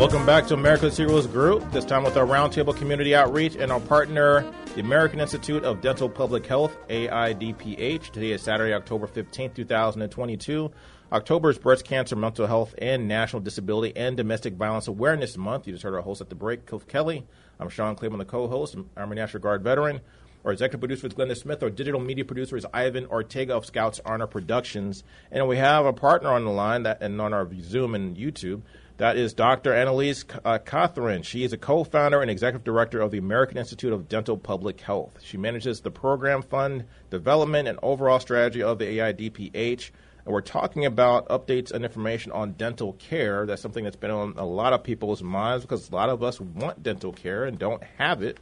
Welcome back to America's Heroes Group, this time with our roundtable community outreach and our partner, the American Institute of Dental Public Health, AIDPH. Today is Saturday, October 15th, 2022. October is Breast Cancer, Mental Health, and National Disability and Domestic Violence Awareness Month. You just heard our host at the break, Cliff Kelly. I'm Sean Claiborne, the co-host, Army National Guard veteran. Our executive producer is Glenda Smith. Our digital media producer is Ivan Ortega of Scouts Honor Productions. And we have a partner on the line that, and on our Zoom and YouTube. That is Dr. Annalise uh, Cothron. She is a co founder and executive director of the American Institute of Dental Public Health. She manages the program fund development and overall strategy of the AIDPH. And we're talking about updates and information on dental care. That's something that's been on a lot of people's minds because a lot of us want dental care and don't have it.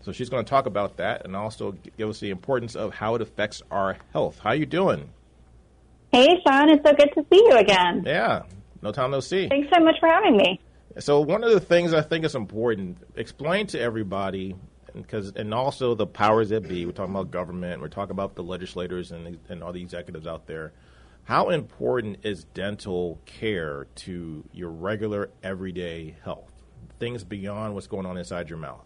So she's going to talk about that and also give us the importance of how it affects our health. How are you doing? Hey, Sean. It's so good to see you again. Yeah, no time no see. Thanks so much for having me. So one of the things I think is important, explain to everybody, because and also the powers that be. We're talking about government. We're talking about the legislators and and all the executives out there. How important is dental care to your regular everyday health? Things beyond what's going on inside your mouth.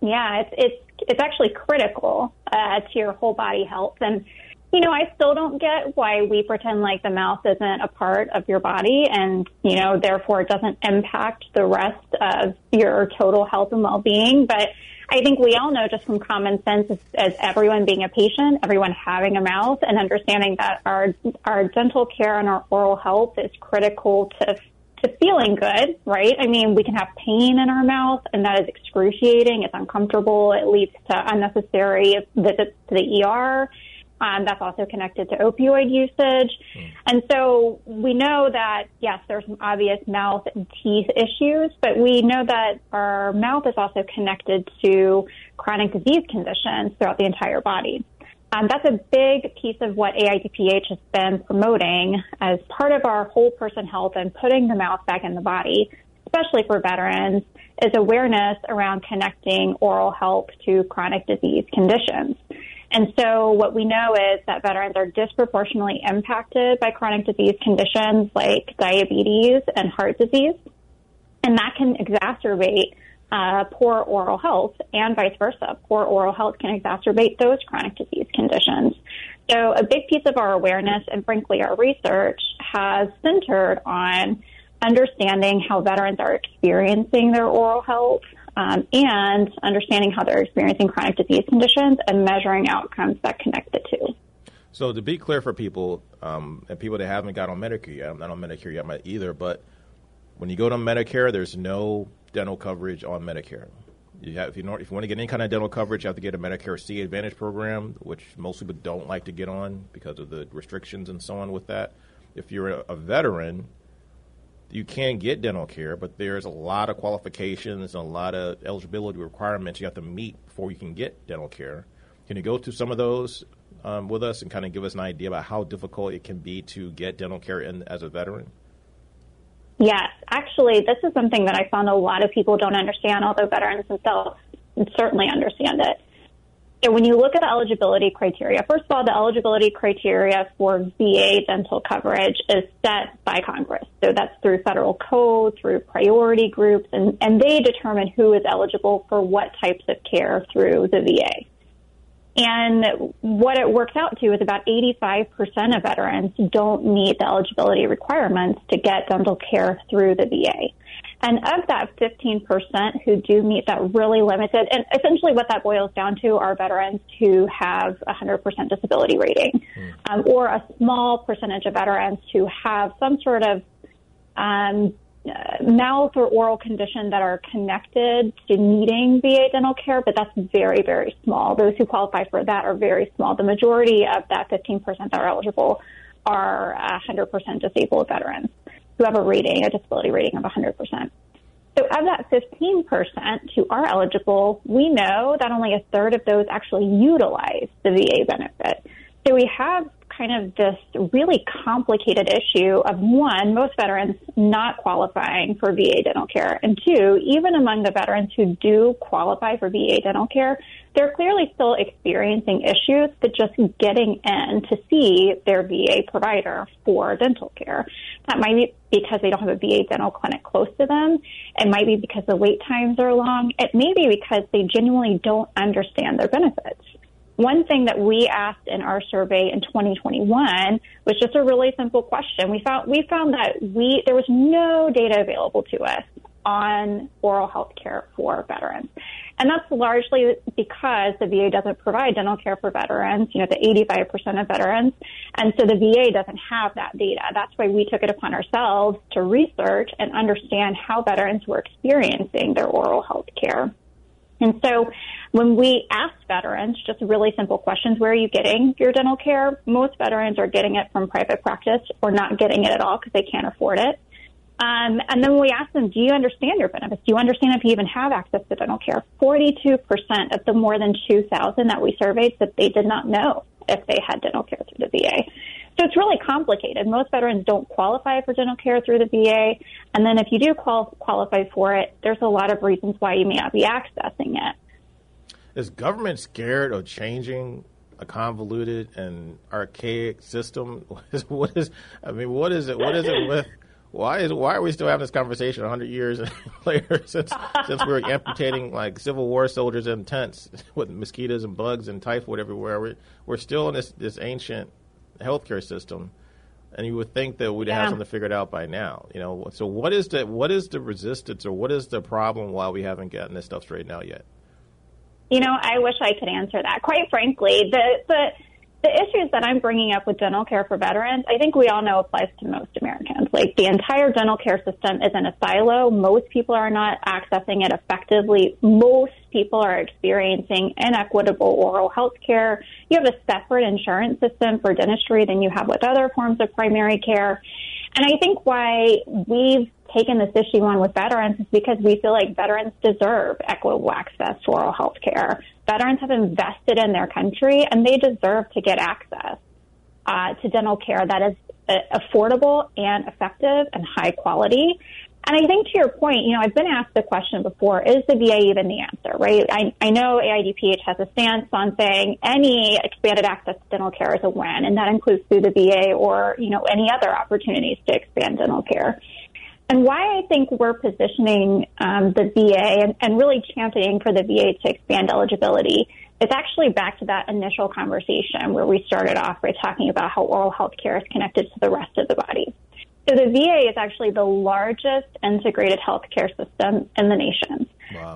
Yeah, it's it's it's actually critical uh, to your whole body health and you know, I still don't get why we pretend like the mouth isn't a part of your body and, you know, therefore it doesn't impact the rest of your total health and well-being. But I think we all know just from common sense as, as everyone being a patient, everyone having a mouth and understanding that our, our dental care and our oral health is critical to to feeling good, right? I mean, we can have pain in our mouth and that is excruciating. It's uncomfortable. It leads to unnecessary visits to the ER. Um, that's also connected to opioid usage. Mm. And so we know that, yes, there's some obvious mouth and teeth issues, but we know that our mouth is also connected to chronic disease conditions throughout the entire body. Um, that's a big piece of what AIDPH has been promoting as part of our whole person health and putting the mouth back in the body, especially for veterans, is awareness around connecting oral health to chronic disease conditions. And so what we know is that veterans are disproportionately impacted by chronic disease conditions like diabetes and heart disease. And that can exacerbate uh, poor oral health and vice versa. Poor oral health can exacerbate those chronic disease conditions. So a big piece of our awareness and frankly our research has centered on understanding how veterans are experiencing their oral health, um, and understanding how they're experiencing chronic disease conditions and measuring outcomes that connect the two. So to be clear for people um, and people that haven't got on Medicare yet, I'm not on Medicare yet either, but when you go to Medicare, there's no dental coverage on Medicare. You have, if you, if you want to get any kind of dental coverage, you have to get a Medicare C Advantage program, which most people don't like to get on because of the restrictions and so on with that. If you're a, a veteran, you can get dental care, but there's a lot of qualifications and a lot of eligibility requirements you have to meet before you can get dental care. Can you go through some of those um, with us and kind of give us an idea about how difficult it can be to get dental care in, as a veteran? Yes, actually, this is something that I found a lot of people don't understand, although veterans themselves certainly understand it. So when you look at the eligibility criteria, first of all, the eligibility criteria for VA dental coverage is set by Congress. So that's through federal code, through priority groups, and, and they determine who is eligible for what types of care through the VA. And what it works out to is about 85% of veterans don't meet the eligibility requirements to get dental care through the VA. And of that 15% who do meet that really limited, and essentially what that boils down to are veterans who have 100% disability rating, mm. um, or a small percentage of veterans who have some sort of um, uh, mouth or oral condition that are connected to needing VA dental care, but that's very, very small. Those who qualify for that are very small. The majority of that 15% that are eligible are 100% disabled veterans who have a rating, a disability rating of 100%. So of that 15% who are eligible, we know that only a third of those actually utilize the VA benefit. So we have kind of this really complicated issue of one, most veterans not qualifying for VA dental care, and two, even among the veterans who do qualify for VA dental care, they're clearly still experiencing issues with just getting in to see their VA provider for dental care. That might be because they don't have a VA dental clinic close to them. It might be because the wait times are long. It may be because they genuinely don't understand their benefits one thing that we asked in our survey in 2021 was just a really simple question. We found we found that we there was no data available to us on oral health care for veterans. And that's largely because the VA doesn't provide dental care for veterans, you know, the 85% of veterans. And so the VA doesn't have that data. That's why we took it upon ourselves to research and understand how veterans were experiencing their oral health care. And so when we ask veterans just really simple questions, where are you getting your dental care? Most veterans are getting it from private practice or not getting it at all because they can't afford it. Um, and then we ask them, do you understand your benefits? Do you understand if you even have access to dental care? 42% of the more than 2,000 that we surveyed said they did not know if they had dental care through the VA. So it's really complicated. Most veterans don't qualify for dental care through the VA. And then if you do qual- qualify for it, there's a lot of reasons why you may not be accessing it. Is government scared of changing a convoluted and archaic system? what is, I mean, what is it? What is it with? Why is why are we still having this conversation 100 years later since since we are amputating like Civil War soldiers in tents with mosquitoes and bugs and typhoid everywhere? We're, we're still in this, this ancient healthcare system, and you would think that we'd yeah. have something figured out by now. You know, so what is the what is the resistance or what is the problem why we haven't gotten this stuff straightened out yet? You know, I wish I could answer that. Quite frankly, the the the issues that I'm bringing up with dental care for veterans, I think we all know applies to most Americans. Like the entire dental care system is in a silo. Most people are not accessing it effectively. Most people are experiencing inequitable oral health care. You have a separate insurance system for dentistry than you have with other forms of primary care. And I think why we've taken this issue on with veterans is because we feel like veterans deserve equitable access to oral health care. Veterans have invested in their country and they deserve to get access uh, to dental care that is uh, affordable and effective and high quality. And I think to your point, you know, I've been asked the question before, is the VA even the answer, right? I, I know AIDPH has a stance on saying any expanded access to dental care is a win, and that includes through the VA or, you know, any other opportunities to expand dental care. And why I think we're positioning um, the VA and, and really championing for the VA to expand eligibility is actually back to that initial conversation where we started off by talking about how oral health care is connected to the rest of the body. So the VA is actually the largest integrated healthcare system in the nation.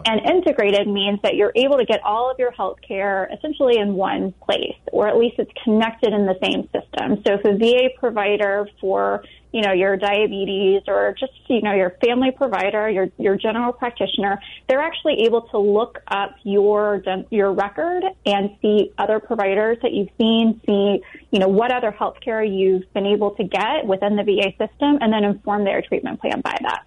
And integrated means that you're able to get all of your health care essentially in one place, or at least it's connected in the same system. So if a VA provider for you know, your diabetes or just, you know, your family provider, your, your general practitioner, they're actually able to look up your, your record and see other providers that you've seen, see, you know, what other healthcare you've been able to get within the VA system and then inform their treatment plan by that.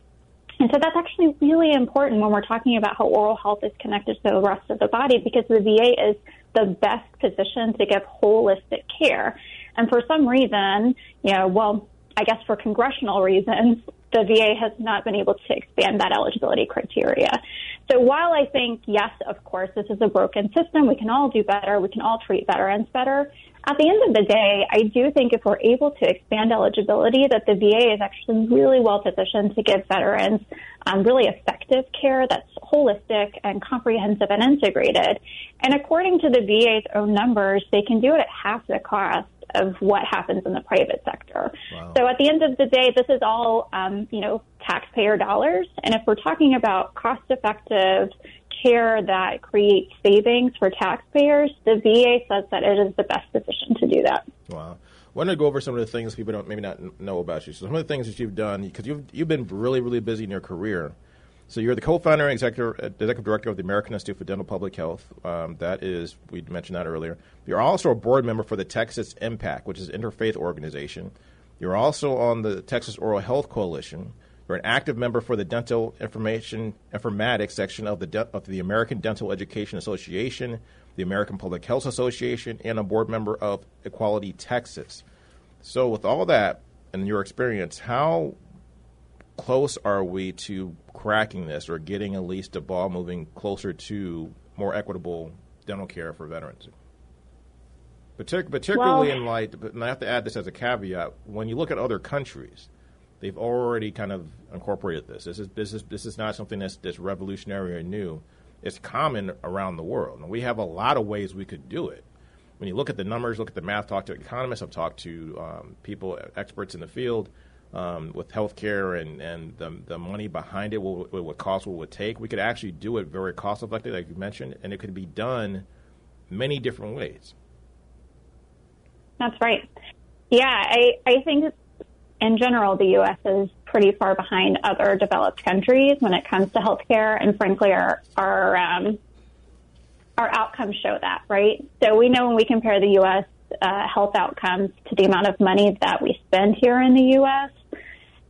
And so that's actually really important when we're talking about how oral health is connected to the rest of the body because the VA is the best position to give holistic care. And for some reason, you know, well, I guess for congressional reasons, the VA has not been able to expand that eligibility criteria. So while I think, yes, of course, this is a broken system, we can all do better, we can all treat veterans better. At the end of the day, I do think if we're able to expand eligibility, that the VA is actually really well positioned to give veterans um, really effective care that's holistic and comprehensive and integrated. And according to the VA's own numbers, they can do it at half the cost of what happens in the private sector. Wow. So at the end of the day, this is all, um, you know, taxpayer dollars. And if we're talking about cost effective care that creates savings for taxpayers, the VA says that it is the best position to do that. Wow. want to go over some of the things people don't maybe not know about you. So some of the things that you've done because you've you've been really really busy in your career. So you're the co-founder and executive, uh, executive director of the American Institute for Dental Public Health. Um, that is, we mentioned that earlier. You're also a board member for the Texas Impact, which is an interfaith organization. You're also on the Texas Oral Health Coalition. You're an active member for the Dental Information Informatics section of the De- of the American Dental Education Association, the American Public Health Association, and a board member of Equality Texas. So, with all that and your experience, how close are we to cracking this or getting at least a ball moving closer to more equitable dental care for veterans? Partic- particularly well, in light, and I have to add this as a caveat, when you look at other countries, they've already kind of incorporated this. This is, this is, not something that's, that's revolutionary or new. It's common around the world. And we have a lot of ways we could do it. When you look at the numbers, look at the math, talk to economists, I've talked to um, people, experts in the field, um, with healthcare and, and the, the money behind it, what, what would cost, what it would take, we could actually do it very cost effectively, like you mentioned, and it could be done many different ways. That's right. Yeah, I, I think in general, the U.S. is pretty far behind other developed countries when it comes to healthcare, and frankly, our our um, our outcomes show that, right? So we know when we compare the U.S. Uh, health outcomes to the amount of money that we spend here in the U.S.,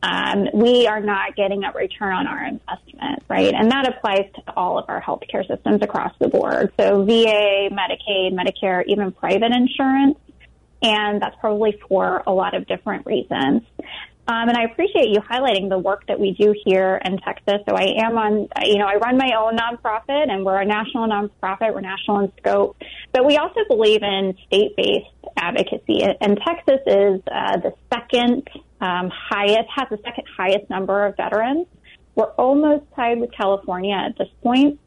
um, we are not getting a return on our investment, right? And that applies to all of our healthcare systems across the board. So VA, Medicaid, Medicare, even private insurance. And that's probably for a lot of different reasons. Um, and I appreciate you highlighting the work that we do here in Texas. So I am on, you know, I run my own nonprofit and we're a national nonprofit. We're national in scope, but we also believe in state-based advocacy. And Texas is uh, the second um, highest, has the second highest number of veterans. We're almost tied with California at this point.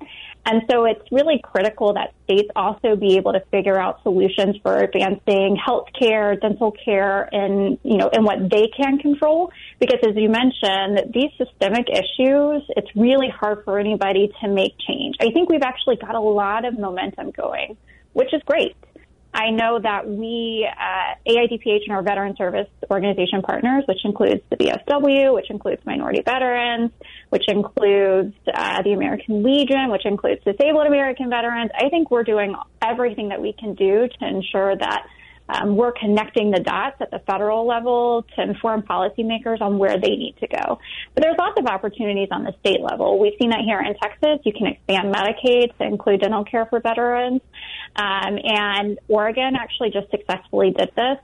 And so it's really critical that states also be able to figure out solutions for advancing health care, dental care, and, you know, and what they can control. Because as you mentioned, these systemic issues, it's really hard for anybody to make change. I think we've actually got a lot of momentum going, which is great. I know that we, uh, AIDPH and our veteran service organization partners, which includes the VFW, which includes minority veterans, which includes uh, the American Legion, which includes disabled American veterans. I think we're doing everything that we can do to ensure that um, we're connecting the dots at the federal level to inform policymakers on where they need to go. But there's lots of opportunities on the state level. We've seen that here in Texas. You can expand Medicaid to include dental care for veterans. Um, and Oregon actually just successfully did this.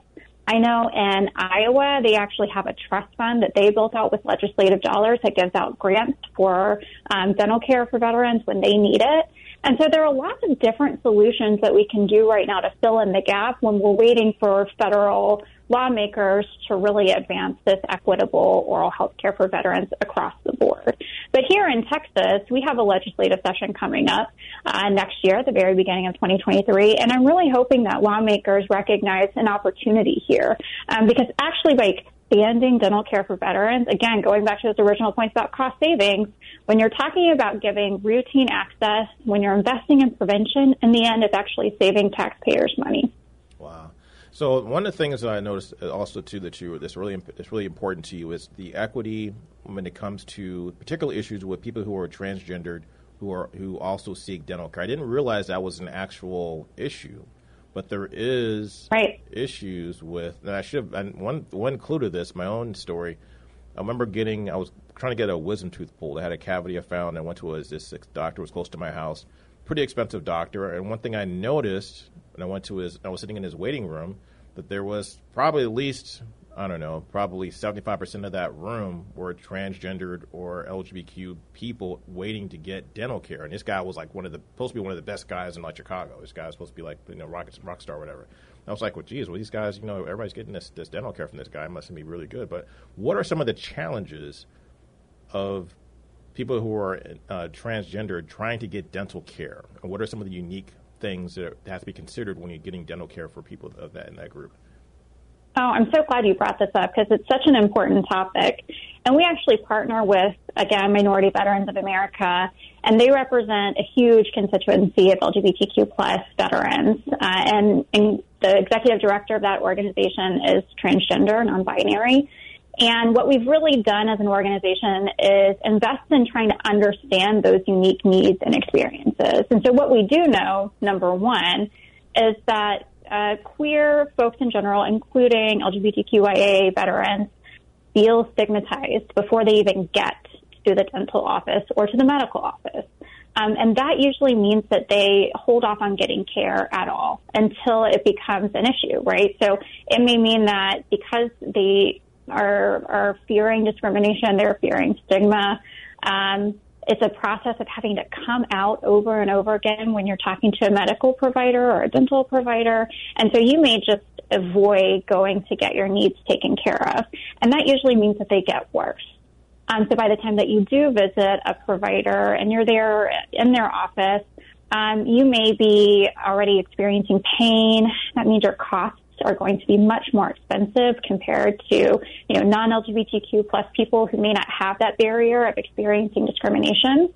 I know in Iowa, they actually have a trust fund that they built out with legislative dollars that gives out grants for um, dental care for veterans when they need it. And so there are lots of different solutions that we can do right now to fill in the gap when we're waiting for federal lawmakers to really advance this equitable oral health care for veterans across the board. But here in Texas, we have a legislative session coming up uh, next year at the very beginning of 2023, and I'm really hoping that lawmakers recognize an opportunity here um, because actually, like expanding dental care for veterans, again, going back to those original points about cost savings, when you're talking about giving routine access, when you're investing in prevention, in the end, it's actually saving taxpayers money. Wow. So one of the things that I noticed also too that you that's really that's really important to you is the equity when it comes to particular issues with people who are transgendered who are who also seek dental care. I didn't realize that was an actual issue but there is right. issues with. And I should. And one one clue to this, my own story. I remember getting. I was trying to get a wisdom tooth pulled. I had a cavity I found. I went to a this doctor was close to my house. Pretty expensive doctor. And one thing I noticed when I went to his, I was sitting in his waiting room, that there was probably at least I don't know, probably 75% of that room were transgendered or LGBTQ people waiting to get dental care. And this guy was like one of the, supposed to be one of the best guys in like Chicago. This guy was supposed to be like, you know, rock, rock star or whatever. And I was like, well, geez, well, these guys, you know, everybody's getting this, this dental care from this guy. It must be really good. But what are some of the challenges of people who are uh, transgendered trying to get dental care? And what are some of the unique things that have to be considered when you're getting dental care for people of that in that group? Oh, I'm so glad you brought this up because it's such an important topic. And we actually partner with, again, Minority Veterans of America, and they represent a huge constituency of LGBTQ plus veterans. Uh, and, and the executive director of that organization is transgender, non-binary. And what we've really done as an organization is invest in trying to understand those unique needs and experiences. And so what we do know, number one, is that uh, queer folks in general, including LGBTQIA veterans, feel stigmatized before they even get to the dental office or to the medical office. Um, and that usually means that they hold off on getting care at all until it becomes an issue, right? So it may mean that because they are, are fearing discrimination, they're fearing stigma, um, it's a process of having to come out over and over again when you're talking to a medical provider or a dental provider. And so you may just avoid going to get your needs taken care of. And that usually means that they get worse. Um, so by the time that you do visit a provider and you're there in their office, um, you may be already experiencing pain. That means your costs are going to be much more expensive compared to, you know, non-LGBTQ plus people who may not have that barrier of experiencing discrimination.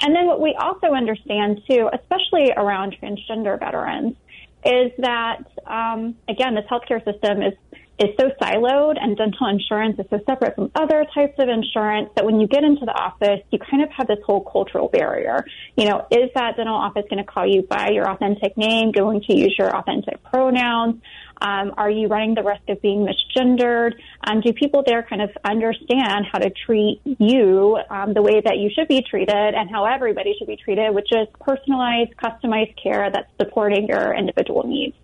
And then what we also understand too, especially around transgender veterans, is that um, again, this healthcare system is is so siloed and dental insurance is so separate from other types of insurance that when you get into the office, you kind of have this whole cultural barrier. You know, is that dental office going to call you by your authentic name, going to use your authentic pronouns? Um, are you running the risk of being misgendered? Um, do people there kind of understand how to treat you um, the way that you should be treated and how everybody should be treated, which is personalized, customized care that's supporting your individual needs?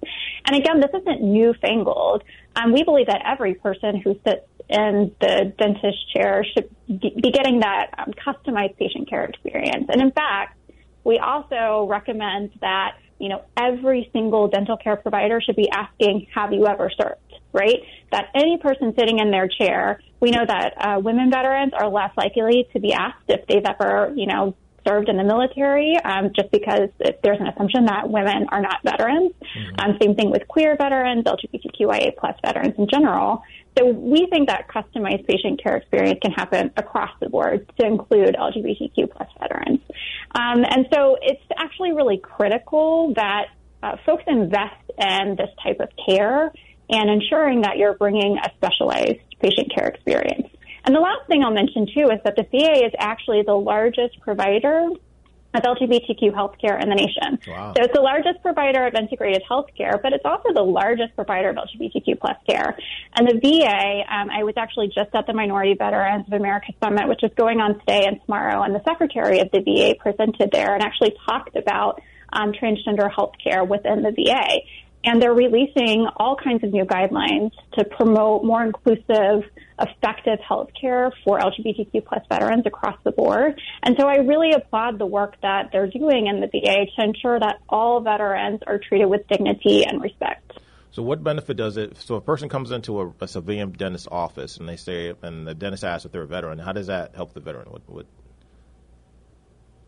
And again, this isn't newfangled. Um, we believe that every person who sits in the dentist chair should be getting that um, customized patient care experience. And in fact, we also recommend that you know, every single dental care provider should be asking, have you ever served? Right? That any person sitting in their chair, we know that uh, women veterans are less likely to be asked if they've ever, you know, served in the military, um, just because there's an assumption that women are not veterans. Mm-hmm. Um, same thing with queer veterans, LGBTQIA plus veterans in general. So we think that customized patient care experience can happen across the board to include LGBTQ plus veterans. Um, and so it's actually really critical that uh, folks invest in this type of care and ensuring that you're bringing a specialized patient care experience. And the last thing I'll mention too is that the VA is actually the largest provider of LGBTQ healthcare in the nation. Wow. So it's the largest provider of integrated healthcare, but it's also the largest provider of LGBTQ plus care. And the VA, um, I was actually just at the Minority Veterans of America Summit, which is going on today and tomorrow, and the secretary of the VA presented there and actually talked about um, transgender healthcare within the VA. And they're releasing all kinds of new guidelines to promote more inclusive, effective healthcare for LGBTQ plus veterans across the board. And so I really applaud the work that they're doing in the VA to ensure that all veterans are treated with dignity and respect. So, what benefit does it? So, a person comes into a, a civilian dentist office and they say, and the dentist asks if they're a veteran. How does that help the veteran? What, what,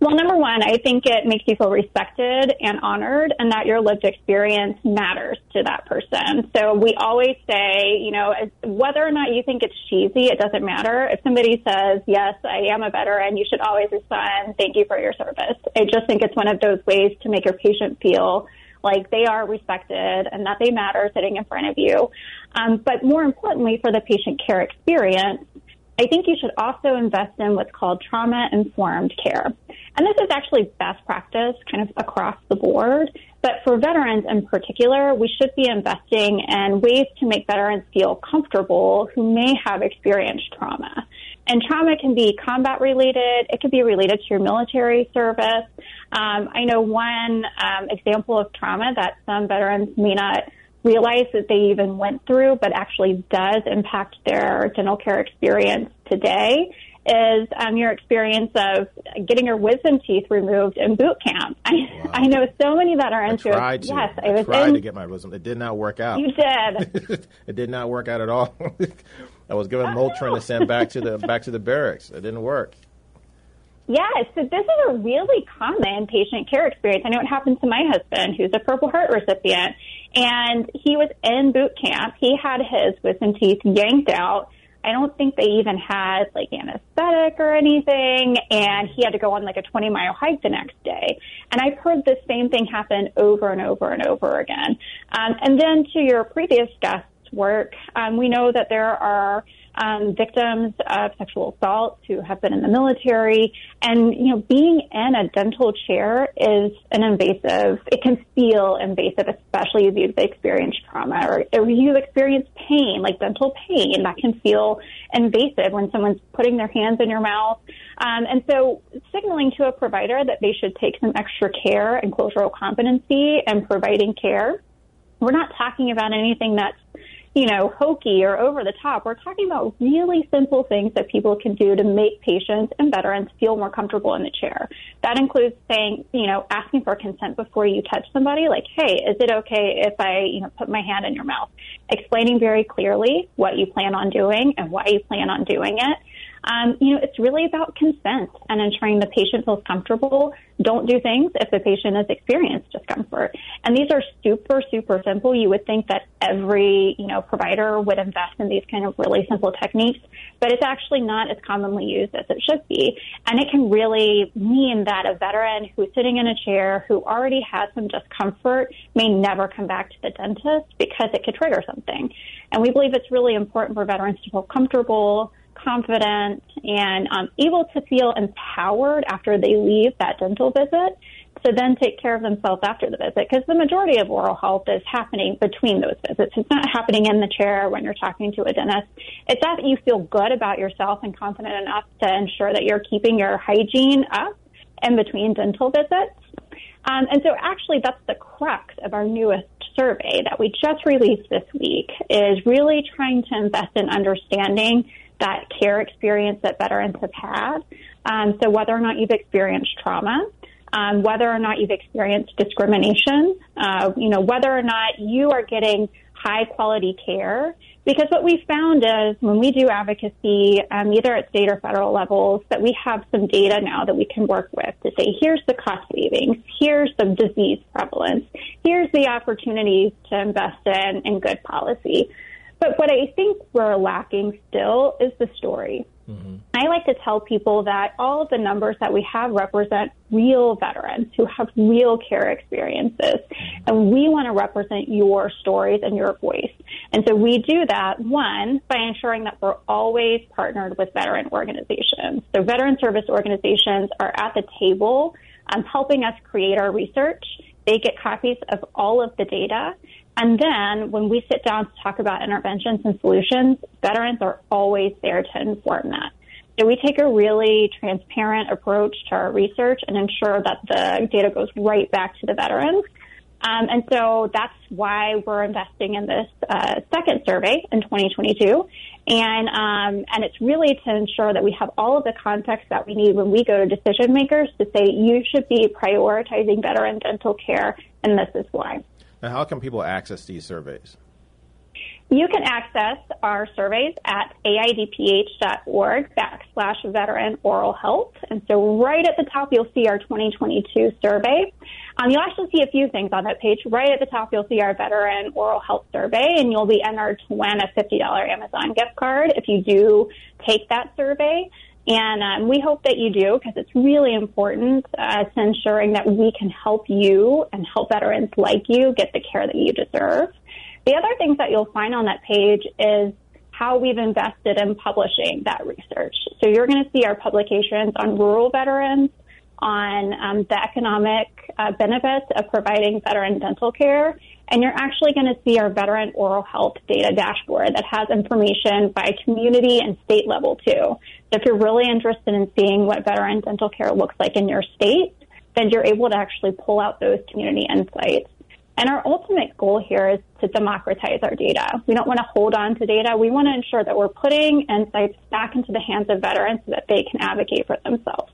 well, number one, I think it makes you feel respected and honored and that your lived experience matters to that person. So we always say, you know, whether or not you think it's cheesy, it doesn't matter. If somebody says, yes, I am a veteran, you should always respond, thank you for your service. I just think it's one of those ways to make your patient feel like they are respected and that they matter sitting in front of you. Um, but more importantly, for the patient care experience, I think you should also invest in what's called trauma informed care. And this is actually best practice kind of across the board. But for veterans in particular, we should be investing in ways to make veterans feel comfortable who may have experienced trauma. And trauma can be combat related. It can be related to your military service. Um, I know one um, example of trauma that some veterans may not realize that they even went through, but actually does impact their dental care experience today is um, your experience of getting your wisdom teeth removed in boot camp. I, wow. I know so many that are into I it. Yes, I, I was tried in, to get my wisdom. It did not work out. You did. it did not work out at all. I was given Motrin to send back to the back to the barracks. It didn't work. Yes, so this is a really common patient care experience. I know it happened to my husband, who's a Purple Heart recipient, And he was in boot camp. He had his wisdom teeth yanked out. I don't think they even had like anesthetic or anything. And he had to go on like a 20 mile hike the next day. And I've heard the same thing happen over and over and over again. Um, and then to your previous guest's work, um, we know that there are um, victims of sexual assault who have been in the military. And, you know, being in a dental chair is an invasive, it can feel invasive, especially if you've experienced trauma or if you've experienced pain, like dental pain, that can feel invasive when someone's putting their hands in your mouth. Um, and so signaling to a provider that they should take some extra care and cultural competency and providing care. We're not talking about anything that's you know, hokey or over the top. We're talking about really simple things that people can do to make patients and veterans feel more comfortable in the chair. That includes saying, you know, asking for consent before you touch somebody, like, hey, is it okay if I, you know, put my hand in your mouth? Explaining very clearly what you plan on doing and why you plan on doing it. Um, you know, it's really about consent and ensuring the patient feels comfortable. Don't do things if the patient has experienced discomfort. And these are super, super simple. You would think that every, you know, provider would invest in these kind of really simple techniques, but it's actually not as commonly used as it should be. And it can really mean that a veteran who's sitting in a chair who already has some discomfort may never come back to the dentist because it could trigger something. And we believe it's really important for veterans to feel comfortable confident and um, able to feel empowered after they leave that dental visit to then take care of themselves after the visit because the majority of oral health is happening between those visits. It's not happening in the chair when you're talking to a dentist. It's that you feel good about yourself and confident enough to ensure that you're keeping your hygiene up in between dental visits. Um, and so actually that's the crux of our newest survey that we just released this week is really trying to invest in understanding that care experience that veterans have had. Um, so whether or not you've experienced trauma, um, whether or not you've experienced discrimination, uh, you know, whether or not you are getting high quality care. Because what we found is when we do advocacy, um, either at state or federal levels, that we have some data now that we can work with to say, here's the cost savings, here's the disease prevalence, here's the opportunities to invest in, in good policy. But what I think we're lacking still is the story. Mm-hmm. I like to tell people that all of the numbers that we have represent real veterans who have real care experiences. Mm-hmm. And we want to represent your stories and your voice. And so we do that, one, by ensuring that we're always partnered with veteran organizations. So veteran service organizations are at the table um, helping us create our research. They get copies of all of the data and then when we sit down to talk about interventions and solutions, veterans are always there to inform that. So we take a really transparent approach to our research and ensure that the data goes right back to the veterans. Um, and so that's why we're investing in this uh, second survey in 2022. And, um, and it's really to ensure that we have all of the context that we need when we go to decision makers to say you should be prioritizing veteran dental care, and this is why. Now, how can people access these surveys? You can access our surveys at aidph.org backslash veteran oral health. And so right at the top, you'll see our 2022 survey. Um, you'll actually see a few things on that page. Right at the top, you'll see our veteran oral health survey, and you'll be entered to win a $50 Amazon gift card if you do take that survey. And um, we hope that you do because it's really important uh, to ensuring that we can help you and help veterans like you get the care that you deserve. The other things that you'll find on that page is how we've invested in publishing that research. So you're going to see our publications on rural veterans, on um, the economic uh, benefits of providing veteran dental care, and you're actually going to see our veteran oral health data dashboard that has information by community and state level too. If you're really interested in seeing what veteran dental care looks like in your state, then you're able to actually pull out those community insights. And our ultimate goal here is to democratize our data. We don't want to hold on to data. We want to ensure that we're putting insights back into the hands of veterans so that they can advocate for themselves.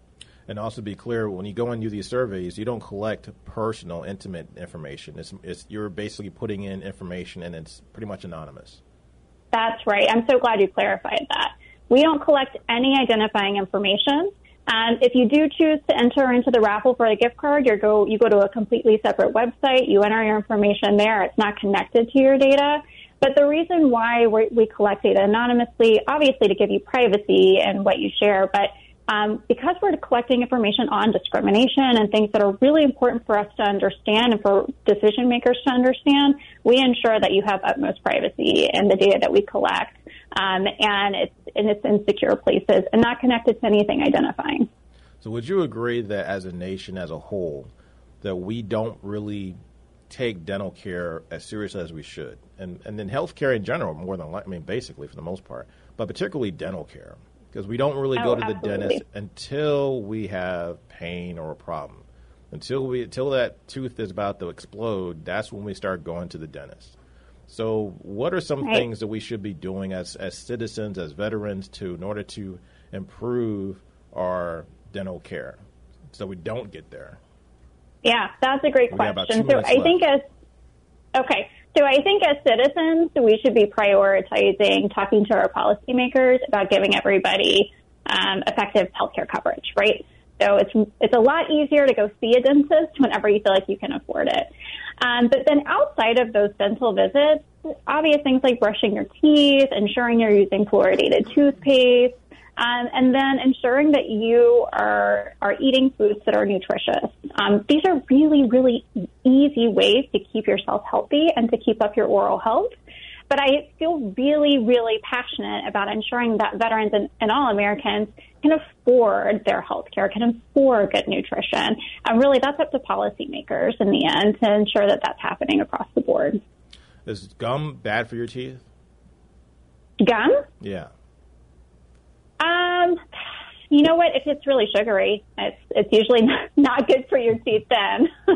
And also be clear, when you go and do these surveys, you don't collect personal, intimate information. It's, it's, you're basically putting in information and it's pretty much anonymous. That's right. I'm so glad you clarified that. We don't collect any identifying information. Um, if you do choose to enter into the raffle for a gift card, you go you go to a completely separate website. You enter your information there. It's not connected to your data. But the reason why we collect data anonymously, obviously to give you privacy and what you share, but um, because we're collecting information on discrimination and things that are really important for us to understand and for decision makers to understand, we ensure that you have utmost privacy in the data that we collect, um, and it's and it's in secure places and not connected to anything identifying. So, would you agree that as a nation as a whole, that we don't really take dental care as seriously as we should, and and then healthcare in general, more than I mean, basically for the most part, but particularly dental care because we don't really go oh, to the absolutely. dentist until we have pain or a problem. Until we until that tooth is about to explode, that's when we start going to the dentist. So, what are some Right. things that we should be doing as as citizens, as veterans, to in order to improve our dental care, so we don't get there? Yeah, that's a great We question. So I think as okay, so I think as citizens, we should be prioritizing talking to our policymakers about giving everybody um, effective healthcare coverage, right? So it's it's a lot easier to go see a dentist whenever you feel like you can afford it. Um, but then outside of those dental visits, obvious things like brushing your teeth, ensuring you're using fluoridated toothpaste, um, and then ensuring that you are are eating foods that are nutritious. Um, these are really, really easy ways to keep yourself healthy and to keep up your oral health. But I feel really, really passionate about ensuring that veterans and, and all Americans can afford their health care, can afford good nutrition. And really, that's up to policymakers in the end to ensure that that's happening across the board. Is gum bad for your teeth? Gum? Yeah. Um, you know what? If it's really sugary, it's it's usually not, not good for your teeth. Then, so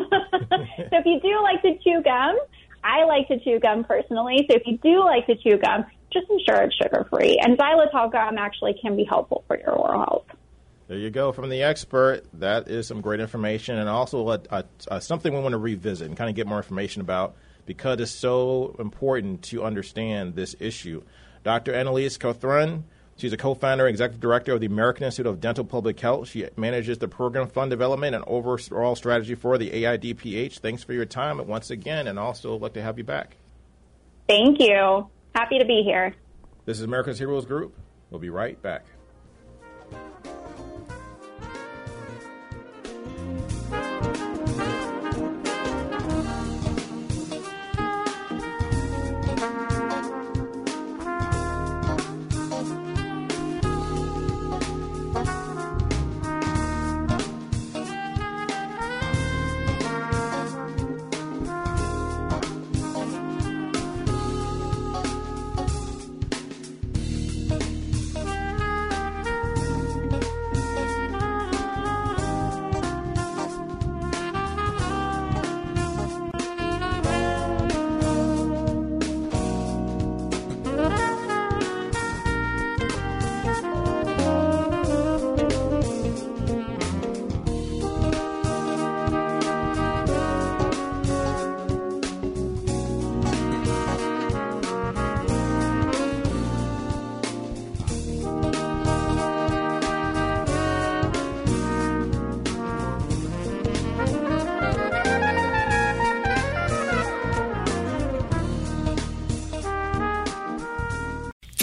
if you do like to chew gum, I like to chew gum personally. So if you do like to chew gum, just ensure it's sugar free. And xylitol gum actually can be helpful for your oral health. There you go from the expert. That is some great information, and also a, a, a, something we want to revisit and kind of get more information about because it's so important to understand this issue. Dr. Annalise Cothron, she's a co-founder and executive director of the American Institute of Dental Public Health. She manages the program fund development and overall strategy for the AIDPH. Thanks for your time once again, and also like to have you back. Thank you. Happy to be here. This is America's Heroes Group. We'll be right back.